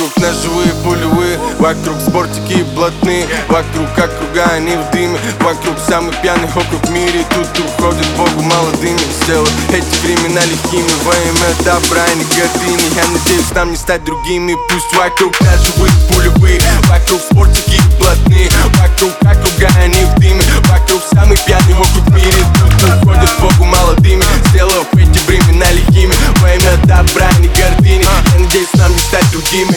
Вокруг ножевые пулевые Вокруг спортики блатные Вокруг округа они в дыме Вокруг самый пьяный округ в мире Тут уходят Богу молодыми Сделают эти времена легкими Во имя добра и гордыни. Я надеюсь нам не стать другими Пусть вокруг ножевые пулевые Вокруг спортики блатные Вокруг округа они в дыме Вокруг самый пьяный округ в мире Тут уходят Богу молодыми Сделав эти времена легкими Во имя добра и гордыни другими.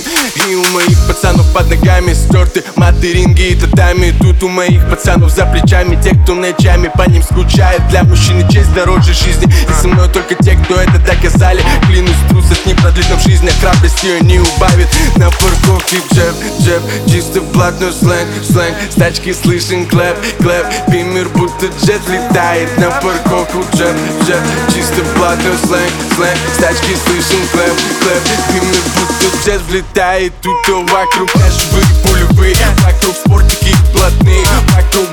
И у моих пацанов под ногами стерты маты, ринги и татами. Тут у моих пацанов за плечами Те, кто ночами по ним скучает. Для мужчины честь дороже жизни. И со мной только те, кто это доказали. Клянусь, трусость не продлит нам жизнь Ее не убавит На парковке джеб, джеб? Чисто блатной сленг, сленг. С тачки слышен clap, clap. Бимер будто jet летает. На парковку джеб, джеб. Чисто блатной сленг, сленг. С тачки слышен clap, clap. Бимер будто jet влетает. Тут вокруг ножевые пулевые. Вокруг спортики блатные Вокруг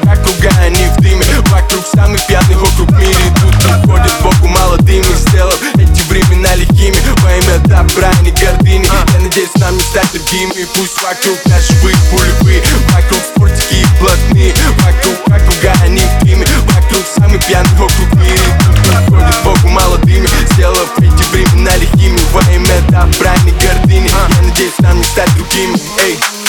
надеюсь нам не стать другими Пусть вокруг ножевые пулевые Вокруг спортики блатные Вокруг округа они дыме Вокруг самый пьяный округ в мире. Уходят Богу молодыми Сделав эти времена легкими Во имя добра и не гордыни. Я надеюсь нам не стать другими. Эй